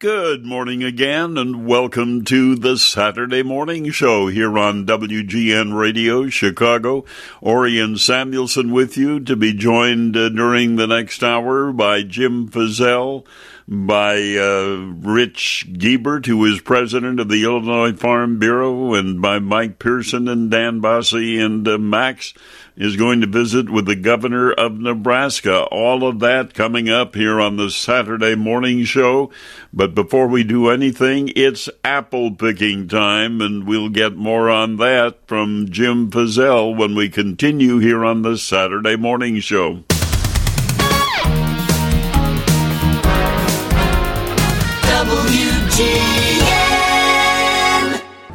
Good morning again, and welcome to the Saturday Morning Show here on WGN Radio Chicago. Orion Samuelson with you to be joined uh, during the next hour by Jim Fizzell, by uh, Rich Guebert, who is president of the Illinois Farm Bureau, and by Mike Pearson and Dan Basse and uh, Max is going to visit with the governor of Nebraska. All of that coming up here on the Saturday morning show. But before we do anything, it's apple picking time, and we'll get more on that from Jim Fizzell when we continue here on the Saturday morning show.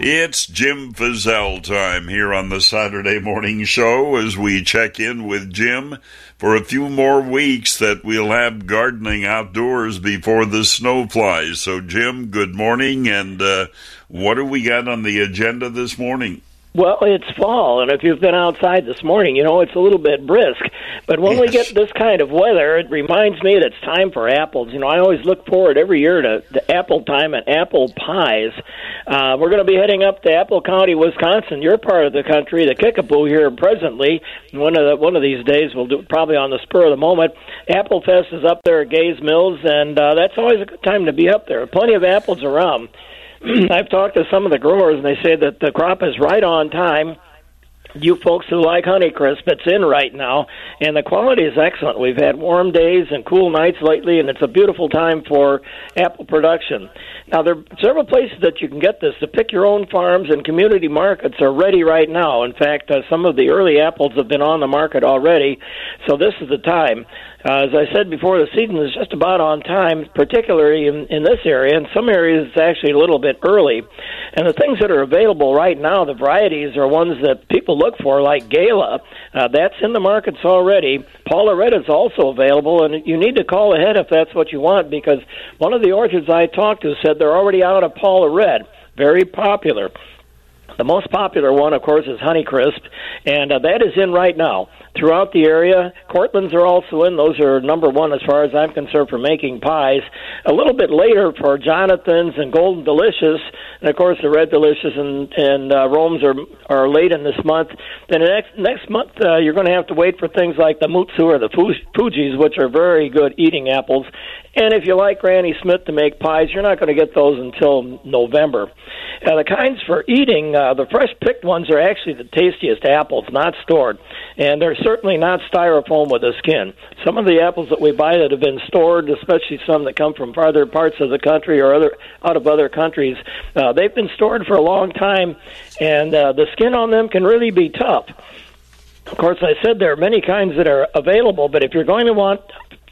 It's Jim Fizzell time here on the Saturday morning show as we check in with Jim for a few more weeks that we'll have gardening outdoors before the snow flies. So, Jim, good morning, and uh, what do we got on the agenda this morning? Well, it's fall, and if you've been outside this morning, you know it's a little bit brisk. But when yes. we get this kind of weather, it reminds me that it's time for apples. You know, I always look forward every year to, to apple time and apple pies. Uh, we're going to be heading up to Apple County, Wisconsin. Your part of the country, the Kickapoo here presently. One of the, one of these days, we'll do probably on the spur of the moment. Apple Fest is up there at Gays Mills, and uh, that's always a good time to be up there. Plenty of apples around. I've talked to some of the growers, and they say that the crop is right on time you folks who like Honeycrisp, it's in right now, and the quality is excellent. We've had warm days and cool nights lately, and it's a beautiful time for apple production. Now, there are several places that you can get this. The pick your own farms and community markets are ready right now. In fact, uh, some of the early apples have been on the market already, so this is the time. Uh, as I said before, the season is just about on time, particularly in, in this area. In some areas, it's actually a little bit early. And the things that are available right now, the varieties are ones that people look for, like Gala. Uh, that's in the markets already. Paula Red is also available, and you need to call ahead if that's what you want, because one of the orchards I talked to said they're already out of Paula Red. Very popular. The most popular one, of course, is Honeycrisp, and uh, that is in right now throughout the area. Cortlands are also in; those are number one as far as I'm concerned for making pies. A little bit later for Jonathan's and Golden Delicious, and of course the Red Delicious and and uh, Rome's are are late in this month. Then the next next month uh, you're going to have to wait for things like the Mutsu or the Fuji's, which are very good eating apples. And if you like Granny Smith to make pies, you're not going to get those until November. Uh, the kinds for eating, uh, the fresh picked ones are actually the tastiest apples, not stored. And they're certainly not styrofoam with a skin. Some of the apples that we buy that have been stored, especially some that come from farther parts of the country or other out of other countries, uh, they've been stored for a long time, and uh, the skin on them can really be tough. Of course, I said there are many kinds that are available, but if you're going to want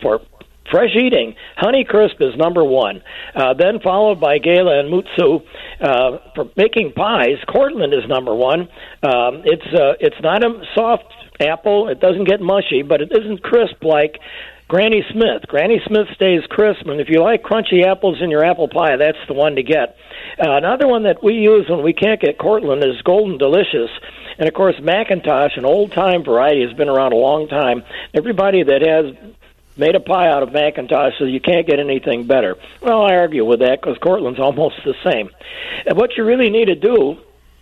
for fresh eating. Honeycrisp is number one, uh, then followed by Gala and Mutsu. Uh, for making pies, Cortland is number one. Um, it's uh, it's not a soft apple. It doesn't get mushy, but it isn't crisp like Granny Smith. Granny Smith stays crisp, and if you like crunchy apples in your apple pie, that's the one to get. Uh, another one that we use when we can't get Cortland is Golden Delicious. And of course, McIntosh, an old time variety, has been around a long time. Everybody that has made a pie out of McIntosh, so you can't get anything better. Well, I argue with that because Cortland's almost the same. And what you really need to do,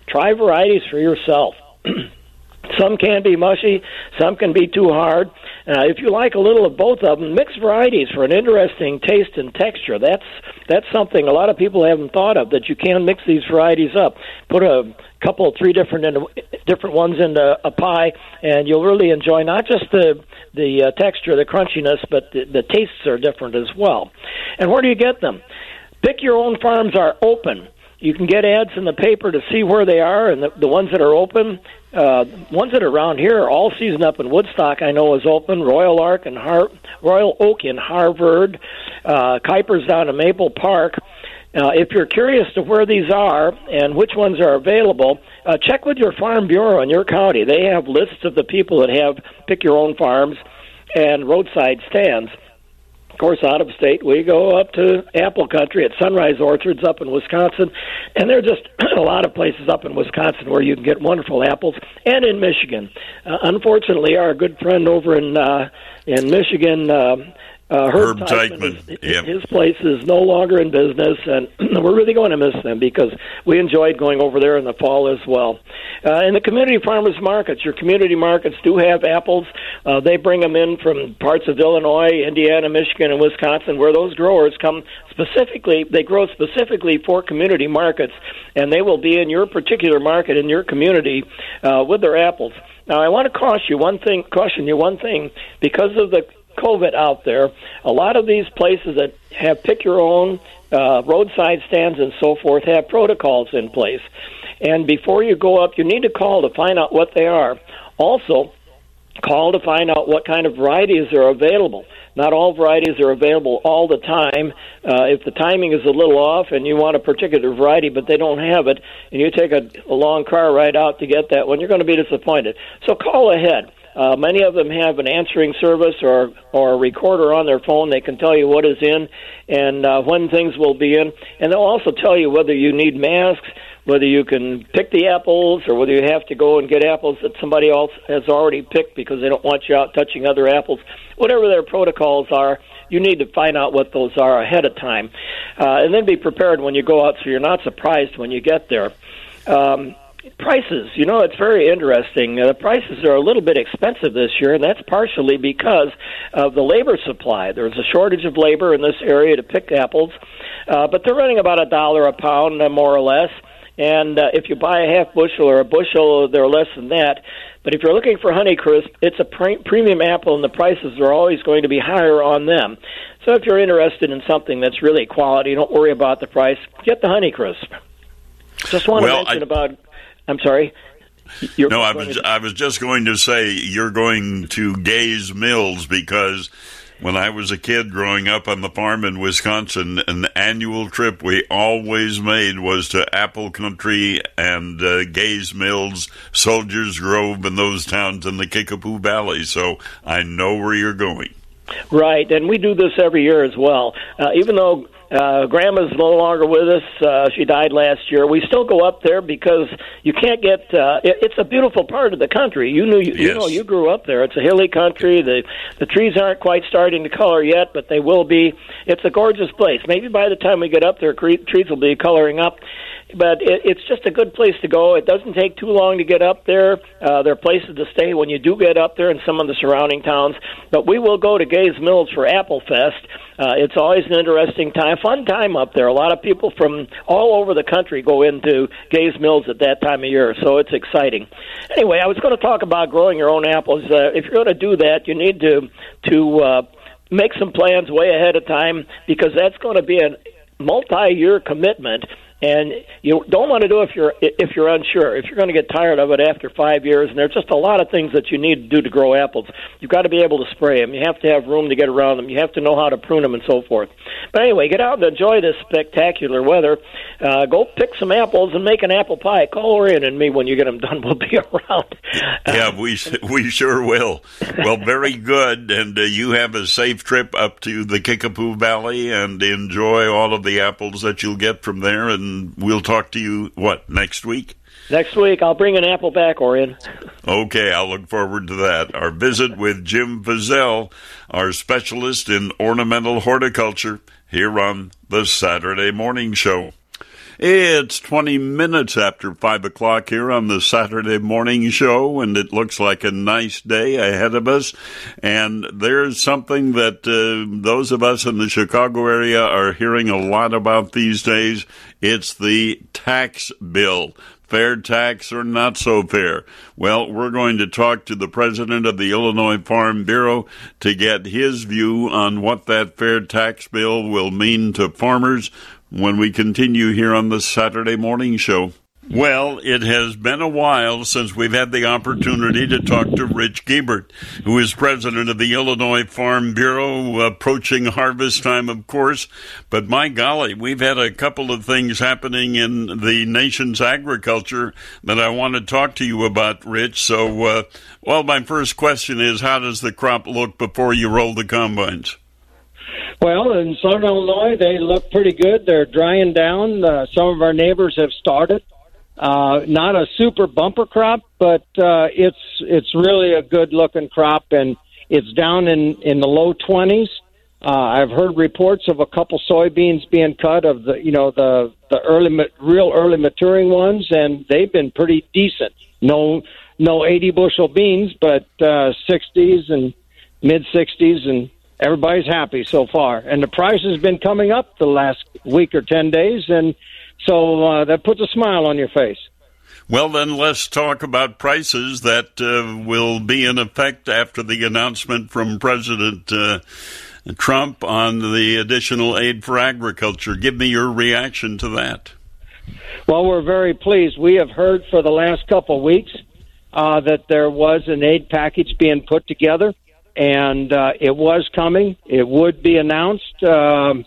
try varieties for yourself. some can be mushy, some can be too hard. Uh, if you like a little of both of them, mix varieties for an interesting taste and texture. That's that's something a lot of people haven't thought of. That you can mix these varieties up. Put a couple, three different into, different ones into a pie, and you'll really enjoy not just the the uh, texture, the crunchiness, but the, the tastes are different as well. And where do you get them? Pick Your Own Farms are open. You can get ads in the paper to see where they are, and the, the ones that are open, uh, ones that are around here, are all season up in Woodstock, I know is open. Royal Ark and Har- Royal Oak in Harvard, uh, Kuipers down in Maple Park. Uh, if you're curious to where these are and which ones are available, uh, check with your farm bureau in your county. They have lists of the people that have pick your own farms and roadside stands. Of course, out of state, we go up to apple country at Sunrise Orchards up in Wisconsin, and there are just a lot of places up in Wisconsin where you can get wonderful apples, and in Michigan. Uh, unfortunately, our good friend over in uh, in Michigan. Uh, Uh, Herb, Herb Teichman, is, yep. his place is no longer in business, and we're really going to miss them because we enjoyed going over there in the fall as well. Uh, in the community farmers markets, your community markets do have apples. Uh, they bring them in from parts of Illinois, Indiana, Michigan, and Wisconsin, where those growers come specifically. They grow specifically for community markets, and they will be in your particular market in your community uh, with their apples. Now, I want to caution you one thing. Caution you one thing because of the COVID out there, a lot of these places that have pick your own uh, roadside stands and so forth have protocols in place. And before you go up, you need to call to find out what they are. Also, call to find out what kind of varieties are available. Not all varieties are available all the time. Uh, if the timing is a little off and you want a particular variety but they don't have it, and you take a, a long car ride out to get that one, you're going to be disappointed. So call ahead. Uh, many of them have an answering service or or a recorder on their phone. They can tell you what is in and uh, when things will be in, and they'll also tell you whether you need masks, whether you can pick the apples, or whether you have to go and get apples that somebody else has already picked because they don't want you out touching other apples. Whatever their protocols are, you need to find out what those are ahead of time, uh, and then be prepared when you go out so you're not surprised when you get there. Um, prices. You know, it's very interesting. Uh, the prices are a little bit expensive this year, and that's partially because of the labor supply. There's a shortage of labor in this area to pick apples, uh, but they're running about a dollar a pound, uh, more or less. And uh, if you buy a half bushel or a bushel, they're less than that. But if you're looking for Honeycrisp, it's a pre- premium apple, and the prices are always going to be higher on them. So if you're interested in something that's really quality, don't worry about the price. Get the Honeycrisp. Just want well, to mention I... about I'm sorry. You're no, I was to... I was just going to say you're going to Gays Mills because when I was a kid growing up on the farm in Wisconsin, an annual trip we always made was to Apple Country and uh, Gays Mills, Soldiers Grove, and those towns in the Kickapoo Valley. So I know where you're going. Right, and we do this every year as well. Uh, even though uh, grandma's no longer with us. Uh, she died last year. We still go up there because you can't get. Uh, it, it's a beautiful part of the country. You knew, you, yes. you know, you grew up there. It's a hilly country. The the trees aren't quite starting to color yet, but they will be. It's a gorgeous place. Maybe by the time we get up there, trees will be coloring up but it, it's just a good place to go. It doesn't take too long to get up there. Uh, there are places to stay when you do get up there in some of the surrounding towns. But we will go to Gays Mills for Apple Fest. Uh, it's always an interesting time, fun time up there. A lot of people from all over the country go into Gays Mills at that time of year, so it's exciting. Anyway, I was going to talk about growing your own apples. Uh, if you're going to do that, you need to to uh, make some plans way ahead of time because that's going to be a multi-year commitment and you don't want to do it if you're if you're unsure. If you're going to get tired of it after five years, and there's just a lot of things that you need to do to grow apples. You've got to be able to spray them. You have to have room to get around them. You have to know how to prune them and so forth. But anyway, get out and enjoy this spectacular weather. Uh, go pick some apples and make an apple pie. Call Orion and me when you get them done. We'll be around. yeah, we we sure will. Well, very good, and uh, you have a safe trip up to the Kickapoo Valley and enjoy all of the apples that you'll get from there and we'll talk to you, what, next week? Next week, I'll bring an apple back, Orion. Okay, I'll look forward to that. Our visit with Jim Fizzell, our specialist in ornamental horticulture, here on the Saturday Morning Show. It's 20 minutes after 5 o'clock here on the Saturday morning show, and it looks like a nice day ahead of us. And there's something that uh, those of us in the Chicago area are hearing a lot about these days. It's the tax bill fair tax or not so fair? Well, we're going to talk to the president of the Illinois Farm Bureau to get his view on what that fair tax bill will mean to farmers when we continue here on the Saturday morning show. Well, it has been a while since we've had the opportunity to talk to Rich Guebert, who is president of the Illinois Farm Bureau, approaching harvest time, of course. But my golly, we've had a couple of things happening in the nation's agriculture that I want to talk to you about, Rich. So, uh, well, my first question is how does the crop look before you roll the combines? Well, in southern Illinois, they look pretty good. They're drying down. Uh, some of our neighbors have started. Uh, not a super bumper crop, but uh, it's it's really a good looking crop, and it's down in in the low twenties. Uh, I've heard reports of a couple soybeans being cut of the you know the the early real early maturing ones, and they've been pretty decent. No no 80 bushel beans, but uh, 60s and mid 60s, and everybody's happy so far. And the price has been coming up the last week or 10 days, and so uh, that puts a smile on your face. Well, then let's talk about prices that uh, will be in effect after the announcement from President uh, Trump on the additional aid for agriculture. Give me your reaction to that. Well, we're very pleased. We have heard for the last couple of weeks uh, that there was an aid package being put together, and uh, it was coming. It would be announced, um,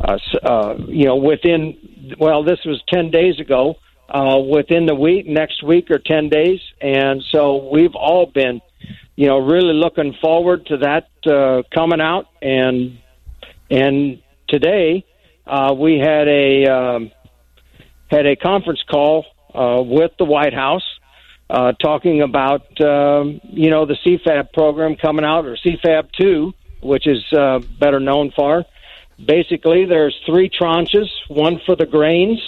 uh, uh, you know, within, well, this was 10 days ago uh, within the week, next week or 10 days. And so we've all been, you know, really looking forward to that uh, coming out. And, and today uh, we had a, um, had a conference call uh, with the White House uh, talking about, um, you know, the CFAP program coming out or CFAP 2, which is uh, better known for. Basically, there's three tranches, one for the grains,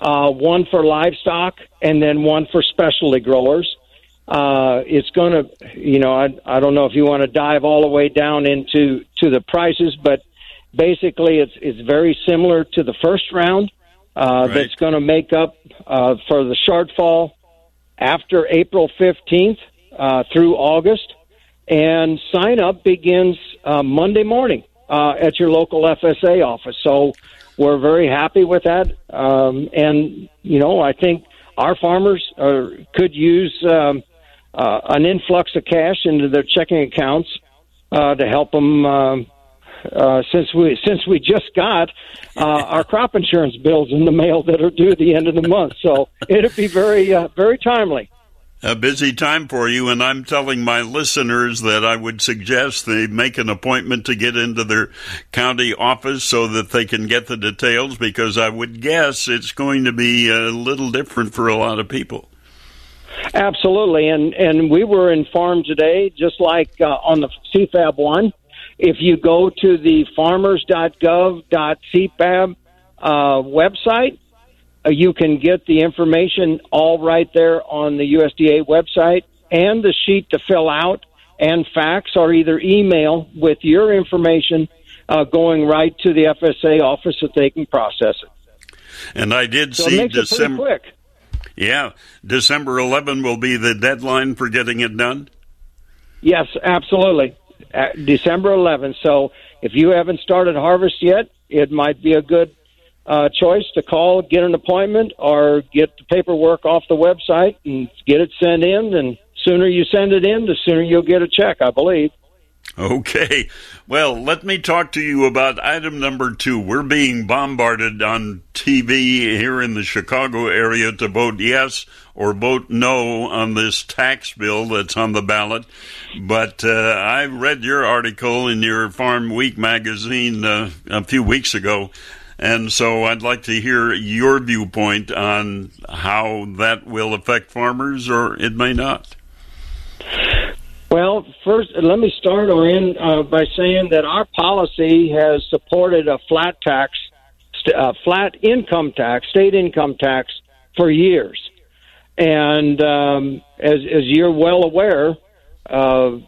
uh, one for livestock, and then one for specialty growers. Uh, it's going to, you know, I, I don't know if you want to dive all the way down into to the prices, but basically it's it's very similar to the first round. Uh, right. That's going to make up uh, for the shortfall after April 15th uh, through August. And sign up begins uh, Monday morning uh, at your local FSA office. So we're very happy with that. Um, and, you know, I think our farmers are, could use um, uh, an influx of cash into their checking accounts uh, to help them. Uh, since we since we just got uh, our crop insurance bills in the mail that are due at the end of the month, so it'd be very uh, very timely a busy time for you, and I'm telling my listeners that I would suggest they make an appointment to get into their county office so that they can get the details because I would guess it's going to be a little different for a lot of people. Absolutely, and and we were informed today, just like uh, on the CFAP one. If you go to the farmers.gov.cfap uh, website, uh, you can get the information all right there on the USDA website and the sheet to fill out and fax or either email with your information uh, going right to the FSA office so they can process it. And I did so see December. quick. Yeah, December 11 will be the deadline for getting it done. Yes, absolutely. December 11. So if you haven't started harvest yet, it might be a good uh, choice to call, get an appointment, or get the paperwork off the website and get it sent in. And sooner you send it in, the sooner you'll get a check, I believe. Okay. Well, let me talk to you about item number two. We're being bombarded on TV here in the Chicago area to vote yes or vote no on this tax bill that's on the ballot. But uh, I read your article in your Farm Week magazine uh, a few weeks ago and so I'd like to hear your viewpoint on how that will affect farmers or it may not. Well, first, let me start in uh, by saying that our policy has supported a flat tax, uh, flat income tax, state income tax for years. And um, as, as you're well aware, uh,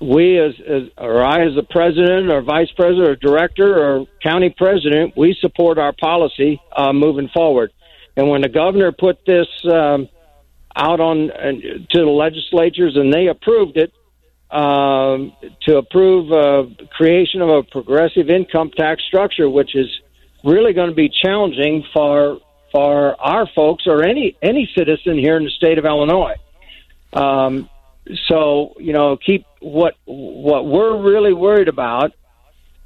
we as, as or I as a president or vice president or director or county president, we support our policy uh, moving forward. And when the governor put this um, out on to the legislatures and they approved it um, to approve uh, creation of a progressive income tax structure, which is really going to be challenging for for our folks or any any citizen here in the state of Illinois. Um, so you know, keep what what we're really worried about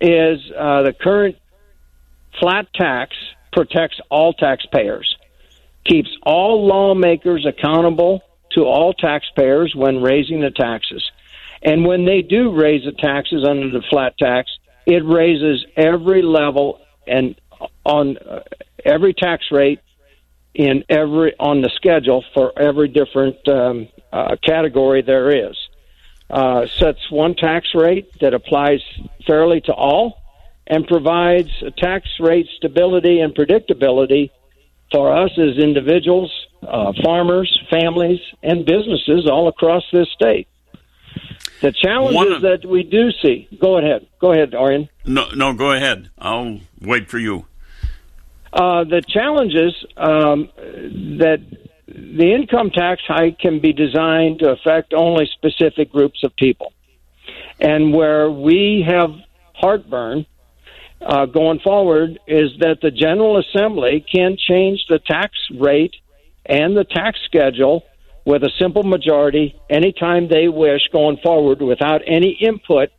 is uh, the current flat tax protects all taxpayers, keeps all lawmakers accountable to all taxpayers when raising the taxes, and when they do raise the taxes under the flat tax, it raises every level and on uh, every tax rate in every on the schedule for every different um, uh, category there is. uh, sets one tax rate that applies fairly to all and provides tax rate stability and predictability for us as individuals, uh, farmers, families, and businesses all across this state. The challenges of, that we do see. Go ahead. Go ahead, Orion. No, no, go ahead. I'll wait for you. Uh, the challenges um, that the income tax hike can be designed to affect only specific groups of people. And where we have heartburn uh, going forward is that the General Assembly can change the tax rate and the tax schedule with a simple majority anytime they wish going forward without any input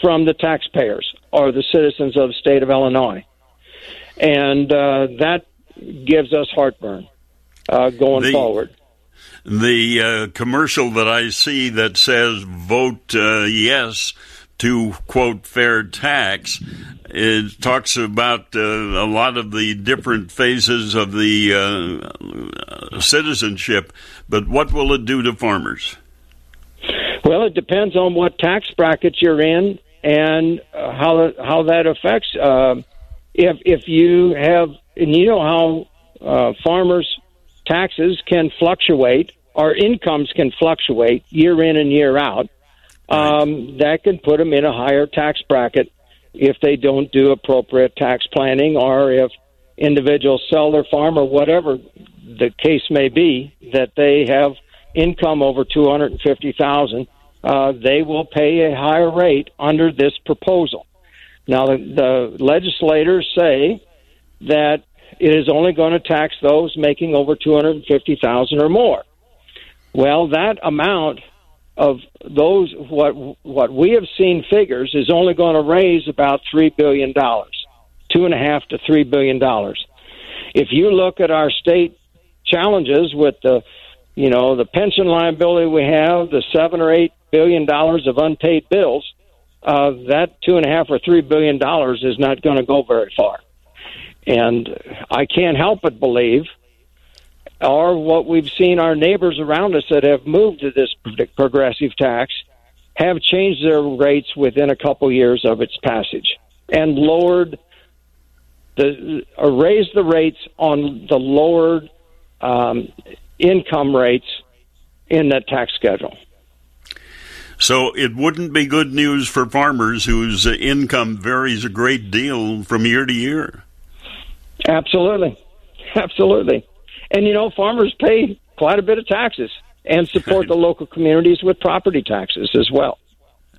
from the taxpayers or the citizens of the state of Illinois. And uh, that gives us heartburn uh, going the, forward. The uh, commercial that I see that says vote uh, yes to quote fair tax it talks about uh, a lot of the different phases of the uh, citizenship, but what will it do to farmers? Well, it depends on what tax bracket you're in and uh, how how that affects. Uh, if if you have, and you know how uh, farmers' taxes can fluctuate, our incomes can fluctuate year in and year out. Um, that can put them in a higher tax bracket if they don't do appropriate tax planning or if individuals sell their farm or whatever the case may be that they have income over 250,000 uh, they will pay a higher rate under this proposal now the, the legislators say that it is only going to tax those making over 250,000 or more well that amount of those what what we have seen figures is only going to raise about three billion dollars, two and a half to three billion dollars. If you look at our state challenges with the, you know, the pension liability we have, the seven or eight billion dollars of unpaid bills, uh, that two and a half or three billion dollars is not going to go very far. And I can't help but believe or what we've seen our neighbors around us that have moved to this progressive tax have changed their rates within a couple years of its passage and lowered the uh, raised the rates on the lowered um, income rates in that tax schedule. So it wouldn't be good news for farmers whose income varies a great deal from year to year. Absolutely, absolutely. And you know, farmers pay quite a bit of taxes and support the local communities with property taxes as well.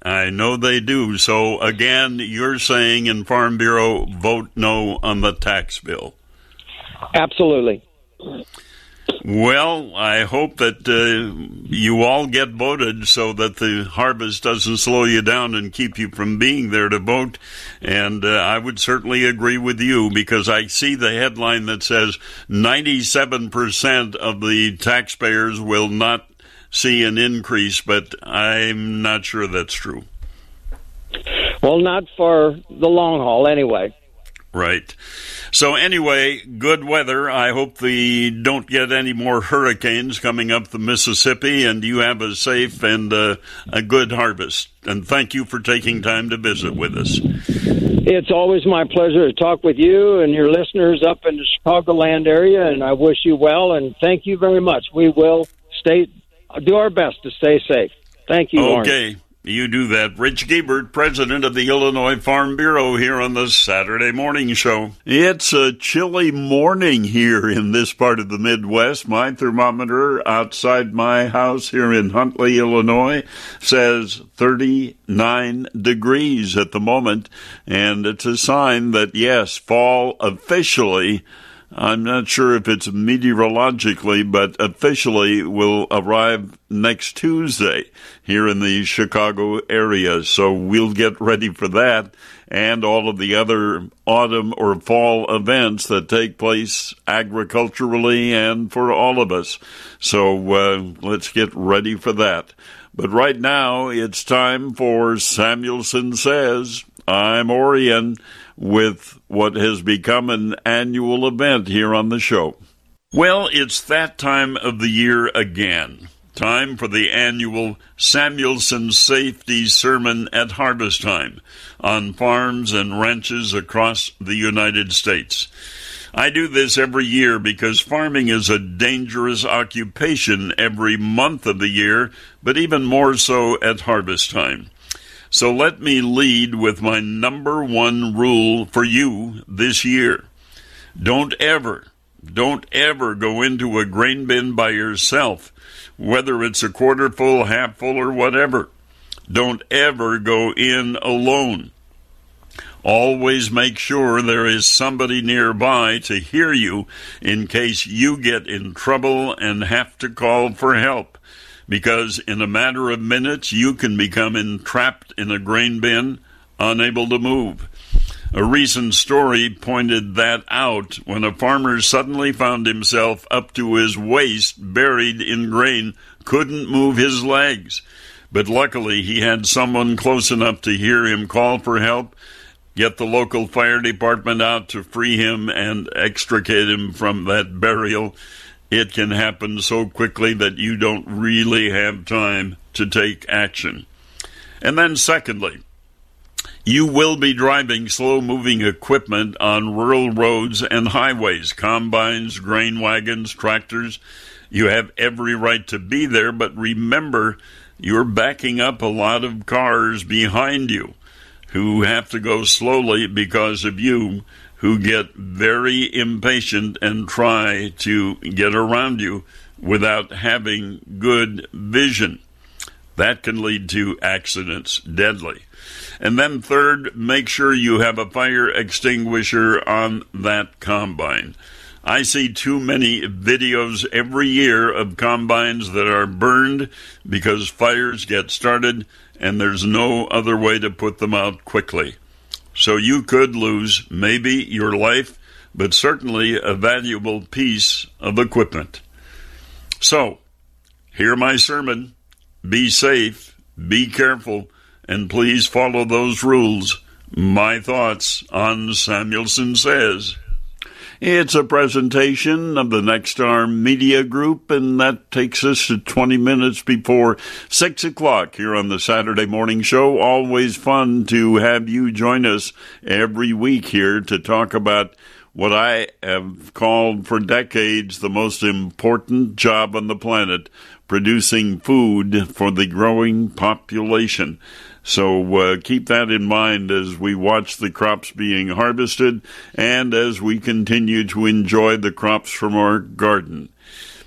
I know they do. So again, you're saying in Farm Bureau, vote no on the tax bill. Absolutely. Well, I hope that uh, you all get voted so that the harvest doesn't slow you down and keep you from being there to vote. And uh, I would certainly agree with you because I see the headline that says 97% of the taxpayers will not see an increase, but I'm not sure that's true. Well, not for the long haul, anyway. Right. So anyway, good weather. I hope we don't get any more hurricanes coming up the Mississippi, and you have a safe and uh, a good harvest. And thank you for taking time to visit with us. It's always my pleasure to talk with you and your listeners up in the Chicagoland area, and I wish you well. And thank you very much. We will stay, do our best to stay safe. Thank you. Okay. You do that. Rich Guebert, president of the Illinois Farm Bureau, here on the Saturday Morning Show. It's a chilly morning here in this part of the Midwest. My thermometer outside my house here in Huntley, Illinois, says 39 degrees at the moment, and it's a sign that, yes, fall officially I'm not sure if it's meteorologically, but officially will arrive next Tuesday here in the Chicago area. So we'll get ready for that and all of the other autumn or fall events that take place agriculturally and for all of us. So uh, let's get ready for that. But right now, it's time for Samuelson Says. I'm Orion with what has become an annual event here on the show. Well, it's that time of the year again. Time for the annual Samuelson Safety Sermon at Harvest Time on farms and ranches across the United States. I do this every year because farming is a dangerous occupation every month of the year, but even more so at harvest time. So let me lead with my number one rule for you this year. Don't ever, don't ever go into a grain bin by yourself whether it's a quarter full, half full, or whatever. Don't ever go in alone. Always make sure there is somebody nearby to hear you in case you get in trouble and have to call for help. Because in a matter of minutes, you can become entrapped in a grain bin, unable to move. A recent story pointed that out when a farmer suddenly found himself up to his waist buried in grain, couldn't move his legs. But luckily, he had someone close enough to hear him call for help, get the local fire department out to free him and extricate him from that burial. It can happen so quickly that you don't really have time to take action. And then, secondly, you will be driving slow moving equipment on rural roads and highways, combines, grain wagons, tractors. You have every right to be there, but remember, you're backing up a lot of cars behind you who have to go slowly because of you, who get very impatient and try to get around you without having good vision. That can lead to accidents, deadly. And then, third, make sure you have a fire extinguisher on that combine. I see too many videos every year of combines that are burned because fires get started and there's no other way to put them out quickly. So you could lose maybe your life, but certainly a valuable piece of equipment. So, hear my sermon. Be safe, be careful and please follow those rules. My thoughts on Samuelson Says. It's a presentation of the Nexstar Media Group, and that takes us to 20 minutes before 6 o'clock here on the Saturday Morning Show. Always fun to have you join us every week here to talk about what I have called for decades the most important job on the planet producing food for the growing population. So uh, keep that in mind as we watch the crops being harvested and as we continue to enjoy the crops from our garden.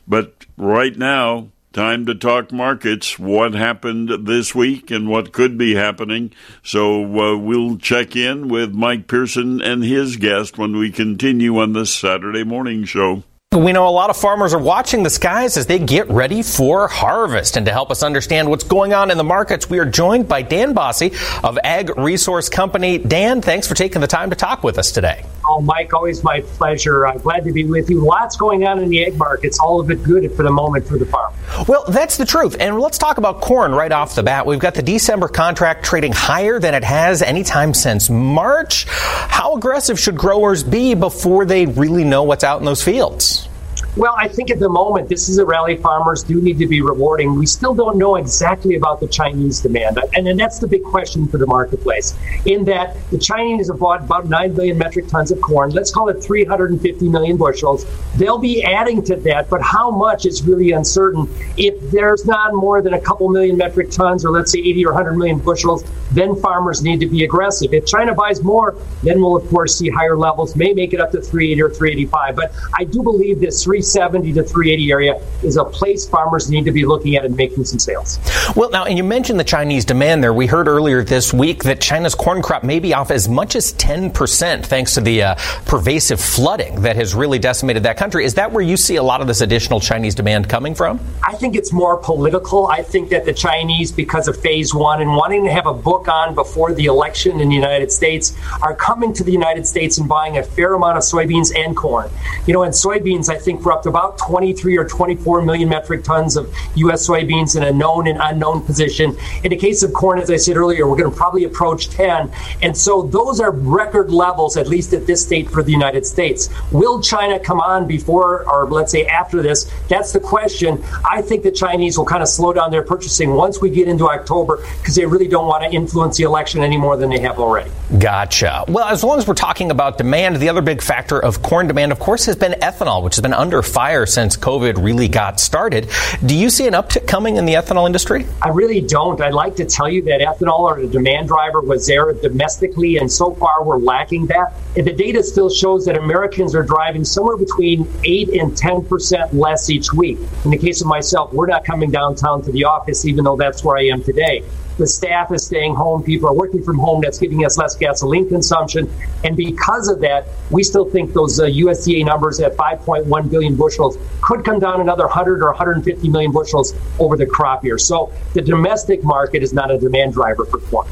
But right now, time to talk markets, what happened this week and what could be happening. So uh, we'll check in with Mike Pearson and his guest when we continue on this Saturday morning show. We know a lot of farmers are watching the skies as they get ready for harvest. And to help us understand what's going on in the markets, we are joined by Dan Basse of Ag Resource Company. Dan, thanks for taking the time to talk with us today. Oh, Mike, always my pleasure. I'm glad to be with you. Lots going on in the egg markets, all of it good for the moment for the farm. Well, that's the truth. And let's talk about corn right off the bat. We've got the December contract trading higher than it has anytime since March. How aggressive should growers be before they really know what's out in those fields? Well, I think at the moment, this is a rally farmers do need to be rewarding. We still don't know exactly about the Chinese demand. And, and that's the big question for the marketplace. In that the Chinese have bought about 9 million metric tons of corn. Let's call it 350 million bushels. They'll be adding to that, but how much is really uncertain. If there's not more than a couple million metric tons, or let's say 80 or 100 million bushels, then farmers need to be aggressive. If China buys more, then we'll, of course, see higher levels, may make it up to 380 or 385. But I do believe this 3 370 to 380 area is a place farmers need to be looking at and making some sales. Well, now, and you mentioned the Chinese demand there. We heard earlier this week that China's corn crop may be off as much as 10% thanks to the uh, pervasive flooding that has really decimated that country. Is that where you see a lot of this additional Chinese demand coming from? I think it's more political. I think that the Chinese, because of phase one and wanting to have a book on before the election in the United States, are coming to the United States and buying a fair amount of soybeans and corn. You know, and soybeans, I think, up to about 23 or 24 million metric tons of U.S. soybeans in a known and unknown position. In the case of corn, as I said earlier, we're going to probably approach 10. And so those are record levels, at least at this state for the United States. Will China come on before, or let's say after this? That's the question. I think the Chinese will kind of slow down their purchasing once we get into October because they really don't want to influence the election any more than they have already. Gotcha. Well, as long as we're talking about demand, the other big factor of corn demand, of course, has been ethanol, which has been under fire since COVID really got started. Do you see an uptick coming in the ethanol industry? I really don't. I'd like to tell you that ethanol or the demand driver was there domestically, and so far we're lacking that. And the data still shows that Americans are driving somewhere between 8 and 10% less each week. In the case of myself, we're not coming downtown to the office, even though that's where I am today. The staff is staying home. People are working from home. That's giving us less gasoline consumption. And because of that, we still think those uh, USDA numbers at 5.1 billion bushels could come down another 100 or 150 million bushels over the crop year. So the domestic market is not a demand driver for corn.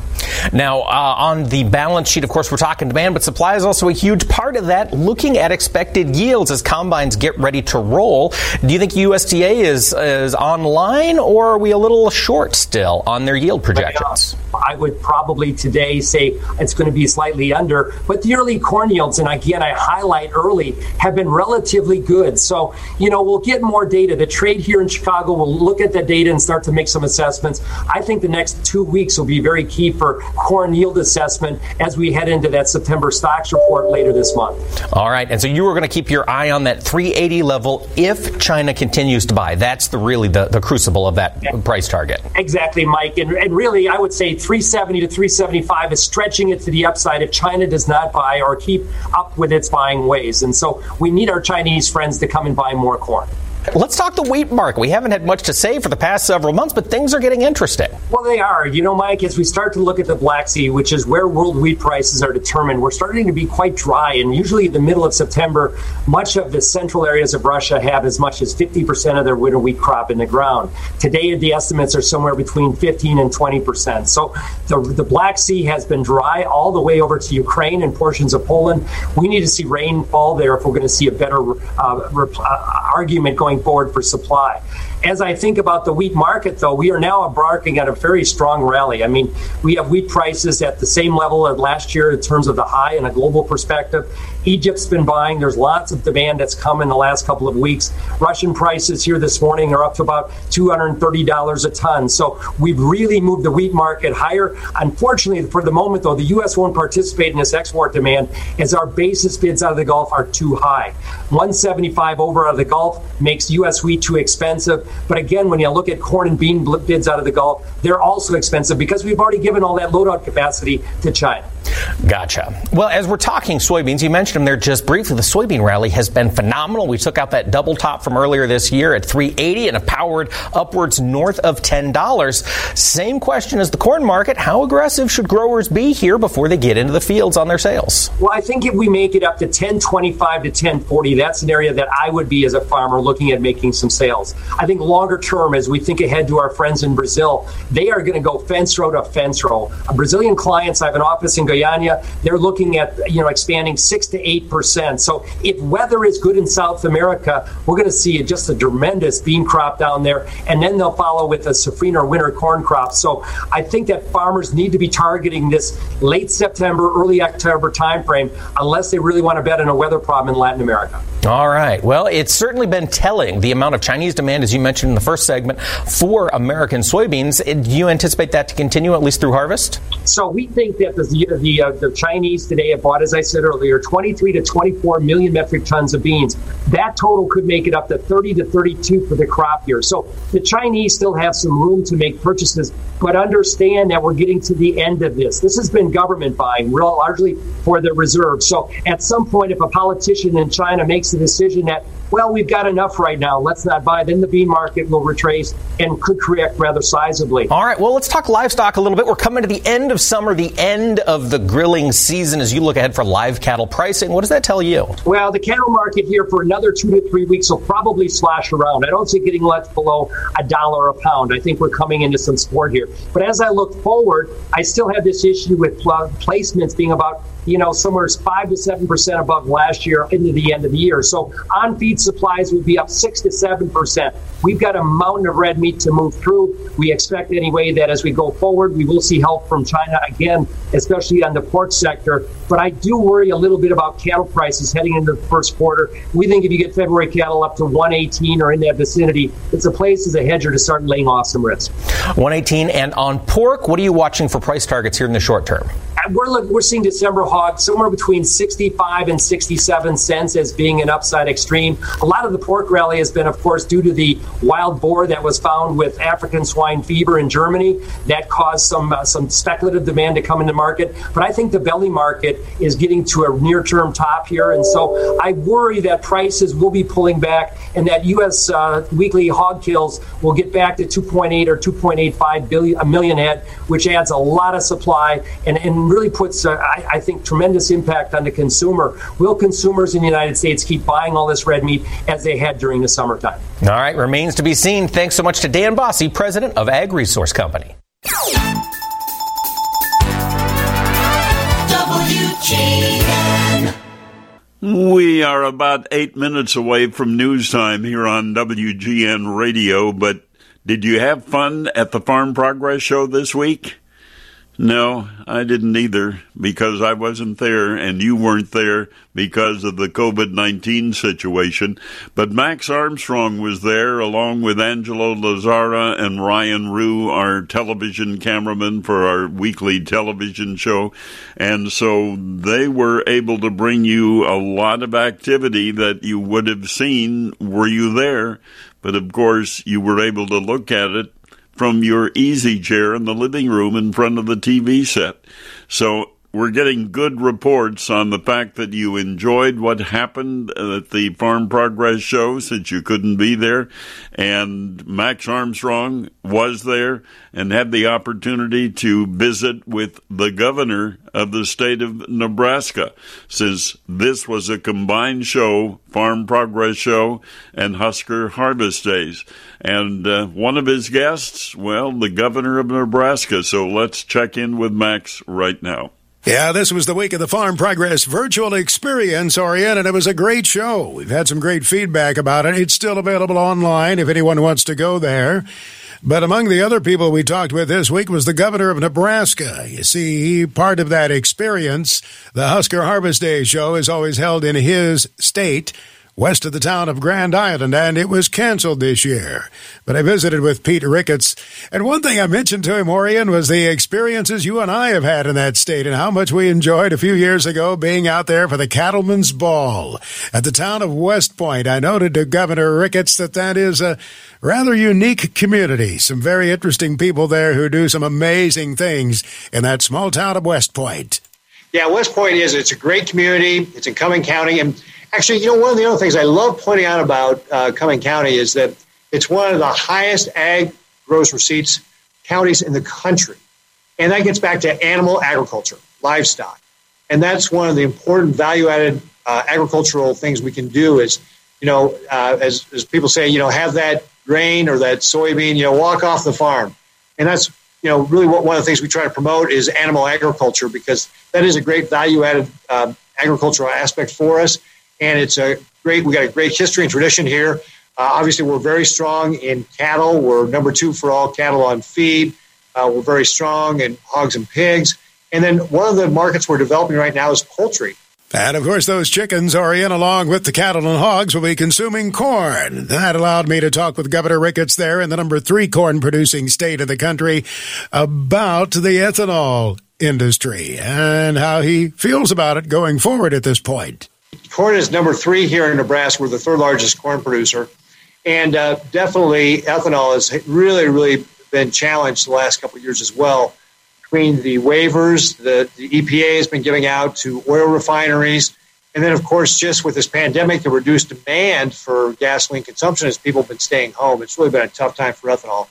Now, uh, on the balance sheet, of course, we're talking demand, but supply is also a huge part of that. Looking at expected yields as combines get ready to roll, do you think USDA is is online, or are we a little short still on their yield projections? I would probably today say it's going to be slightly under, but the early corn yields, and again, I highlight early, have been relatively good. So, you know, we'll get more data. The trade here in Chicago will look at the data and start to make some assessments. I think the next two weeks will be very key for corn yield assessment as we head into that September stocks report later this month. All right. And so you are going to keep your eye on that 380 level if China continues to buy. That's the really the, the crucible of that yeah. price target. Exactly, Mike. And, and really, I would say 370 to 375 is stretching it to the upside if China does not buy or keep up with its buying ways. And so we need our Chinese friends to come and buy more corn. Let's talk the wheat market. We haven't had much to say for the past several months, but things are getting interesting. Well, they are. You know, Mike, as we start to look at the Black Sea, which is where world wheat prices are determined, we're starting to be quite dry. And usually, in the middle of September, much of the central areas of Russia have as much as 50% of their winter wheat crop in the ground. Today, the estimates are somewhere between 15 and 20%. So the, the Black Sea has been dry all the way over to Ukraine and portions of Poland. We need to see rainfall there if we're going to see a better uh, uh, argument going going forward for supply. As I think about the wheat market, though, we are now embarking on a very strong rally. I mean, we have wheat prices at the same level as last year in terms of the high in a global perspective. Egypt's been buying. There's lots of demand that's come in the last couple of weeks. Russian prices here this morning are up to about $230 a ton. So we've really moved the wheat market higher. Unfortunately, for the moment, though, the U.S. won't participate in this export demand as our basis bids out of the Gulf are too high. 175 over out of the Gulf makes U.S. wheat too expensive. But again, when you look at corn and bean bids out of the Gulf, they're also expensive because we've already given all that loadout capacity to China. Gotcha. Well, as we're talking soybeans, you mentioned them there just briefly. The soybean rally has been phenomenal. We took out that double top from earlier this year at 380 and have powered upwards north of $10. Same question as the corn market. How aggressive should growers be here before they get into the fields on their sales? Well, I think if we make it up to 1025 to 1040, that's an area that I would be as a farmer looking at making some sales. I think longer term, as we think ahead to our friends in Brazil, they are going to go fence row to fence row. Brazilian clients, I have an office in They're looking at you know expanding six to eight percent. So if weather is good in South America, we're going to see just a tremendous bean crop down there, and then they'll follow with a safrinha winter corn crop. So I think that farmers need to be targeting this late September, early October timeframe, unless they really want to bet on a weather problem in Latin America. All right. Well, it's certainly been telling the amount of Chinese demand, as you mentioned in the first segment, for American soybeans. Do you anticipate that to continue at least through harvest? So we think that the the, uh, the Chinese today have bought, as I said earlier, 23 to 24 million metric tons of beans. That total could make it up to 30 to 32 for the crop year. So the Chinese still have some room to make purchases, but understand that we're getting to the end of this. This has been government buying, real largely for the reserve. So at some point, if a politician in China makes the decision that, well, we've got enough right now, let's not buy, then the bean market will retrace and could correct rather sizably. All right, well, let's talk livestock a little bit. We're coming to the end of summer, the end of the grilling season as you look ahead for live cattle pricing. What does that tell you? Well, the cattle market here for another two to three weeks will probably slash around. I don't see getting left below a dollar a pound. I think we're coming into some sport here. But as I look forward, I still have this issue with placements being about you know, somewhere five to seven percent above last year into the end of the year. So on feed supplies would be up six to seven percent. We've got a mountain of red meat to move through. We expect anyway that as we go forward, we will see help from China again, especially on the pork sector. But I do worry a little bit about cattle prices heading into the first quarter. We think if you get February cattle up to 118 or in that vicinity, it's a place as a hedger to start laying off some risk. 118 and on pork, what are you watching for price targets here in the short term? We're we're seeing December hog somewhere between 65 and 67 cents as being an upside extreme. A lot of the pork rally has been, of course, due to the wild boar that was found with African swine fever in Germany. That caused some uh, some speculative demand to come into market. But I think the belly market is getting to a near term top here, and so I worry that prices will be pulling back, and that U.S. Uh, weekly hog kills will get back to 2.8 or 2.85 billion a million head, which adds a lot of supply and and really puts, uh, I, I, think, tremendous impact on the consumer. Will consumers in the United States keep buying all this red meat as they had during the summertime? All right, remains to be seen. Thanks so much to Dan Basse, president of Ag Resource Company. WGN. We are about eight minutes away from news time here on WGN Radio, but did you have fun at the Farm Progress Show this week? No, I didn't either because I wasn't there and you weren't there because of the COVID 19 situation. But Max Armstrong was there along with Angelo Lazzara and Ryan Rue, our television cameraman for our weekly television show. And so they were able to bring you a lot of activity that you would have seen were you there. But of course, you were able to look at it from your easy chair in the living room in front of the TV set. So we're getting good reports on the fact that you enjoyed what happened at the Farm Progress show since you couldn't be there. And Max Armstrong was there and had the opportunity to visit with the governor of the state of Nebraska since this was a combined show, Farm Progress show and Husker Harvest Days. And uh, one of his guests, well, the governor of Nebraska. So let's check in with Max right now. Yeah, this was the week of the Farm Progress virtual experience, Orion, and it was a great show. We've had some great feedback about it. It's still available online if anyone wants to go there. But among the other people we talked with this week was the governor of Nebraska. You see, part of that experience, the Husker Harvest Day show is always held in his state west of the town of Grand Island, and it was canceled this year. But I visited with Pete Ricketts, and one thing I mentioned to him, Orion, was the experiences you and I have had in that state and how much we enjoyed a few years ago being out there for the Cattlemen's Ball at the town of West Point. I noted to Governor Ricketts that that is a rather unique community. Some very interesting people there who do some amazing things in that small town of West Point. Yeah, West Point is it's a great community. It's in Cuming County, and Actually, you know, one of the other things I love pointing out about uh, Cuming County is that it's one of the highest ag gross receipts counties in the country. And that gets back to animal agriculture, livestock. And that's one of the important value added uh, agricultural things we can do is, you know, uh, as, as people say, you know, have that grain or that soybean, you know, walk off the farm. And that's, you know, really what, one of the things we try to promote is animal agriculture because that is a great value added uh, agricultural aspect for us and it's a great. We got a great history and tradition here. Uh, obviously, we're very strong in cattle. We're number two for all cattle on feed. Uh, we're very strong in hogs and pigs. And then one of the markets we're developing right now is poultry. And of course, those chickens are in along with the cattle and hogs will be consuming corn. That allowed me to talk with Governor Ricketts there in the number three corn producing state of the country about the ethanol industry and how he feels about it going forward at this point corn is number three here in Nebraska. We're the third largest corn producer. And uh, definitely ethanol has really, really been challenged the last couple of years as well. Between the waivers that the EPA has been giving out to oil refineries, and then, of course, just with this pandemic, the reduced demand for gasoline consumption as people have been staying home, it's really been a tough time for ethanol.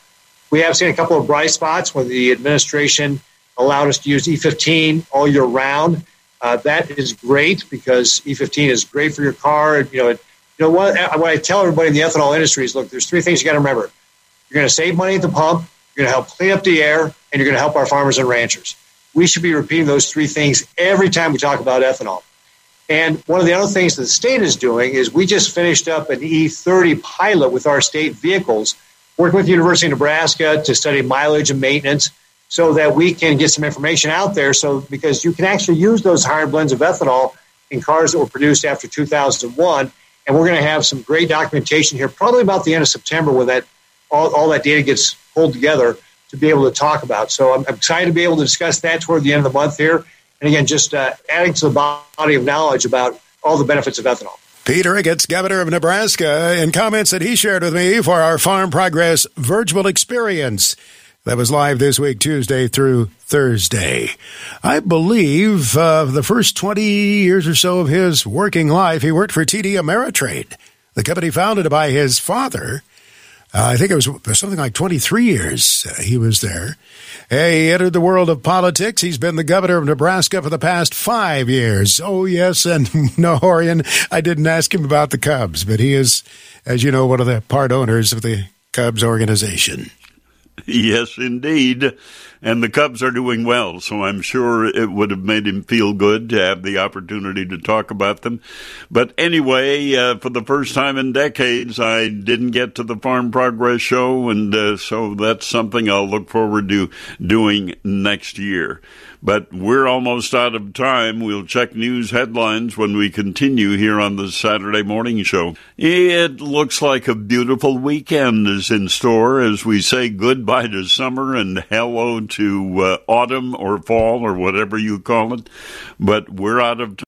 We have seen a couple of bright spots when the administration allowed us to use E15 all year round. Uh, that is great because E15 is great for your car. You know, it, you know what, what I tell everybody in the ethanol industry is, look, there's three things you got to remember. You're going to save money at the pump. You're going to help clean up the air, and you're going to help our farmers and ranchers. we should be repeating those three things every time we talk about ethanol. And one of the other things that the state is doing is we just finished up an E30 pilot with our state vehicles, working with the University of Nebraska to study mileage and maintenance so that we can get some information out there. So, because you can actually use those higher blends of ethanol in cars that were produced after 2001. And we're going to have some great documentation here, probably about the end of September, when that all, all that data gets pulled together to be able to talk about. So I'm, I'm excited to be able to discuss that toward the end of the month here. And again, just uh, adding to the body of knowledge about all the benefits of ethanol. Peter Ricketts, governor of Nebraska, in comments that he shared with me for our Farm Progress virtual experience that was live this week, Tuesday through Thursday. I believe uh, the first 20 years or so of his working life, he worked for TD Ameritrade, the company founded by his father. Uh, I think it was something like 23 years uh, he was there. He entered the world of politics. He's been the governor of Nebraska for the past five years. Oh, yes, and no, Orion, I didn't ask him about the Cubs, but he is, as you know, one of the part owners of the Cubs organization. Yes, indeed. And the Cubs are doing well, so I'm sure it would have made him feel good to have the opportunity to talk about them. But anyway, uh, for the first time in decades, I didn't get to the Farm Progress Show, and uh, so that's something I'll look forward to doing next year. But we're almost out of time. We'll check news headlines when we continue here on the Saturday morning show. It looks like a beautiful weekend is in store as we say goodbye to summer and hello to uh, autumn or fall or whatever you call it. But we're out of time.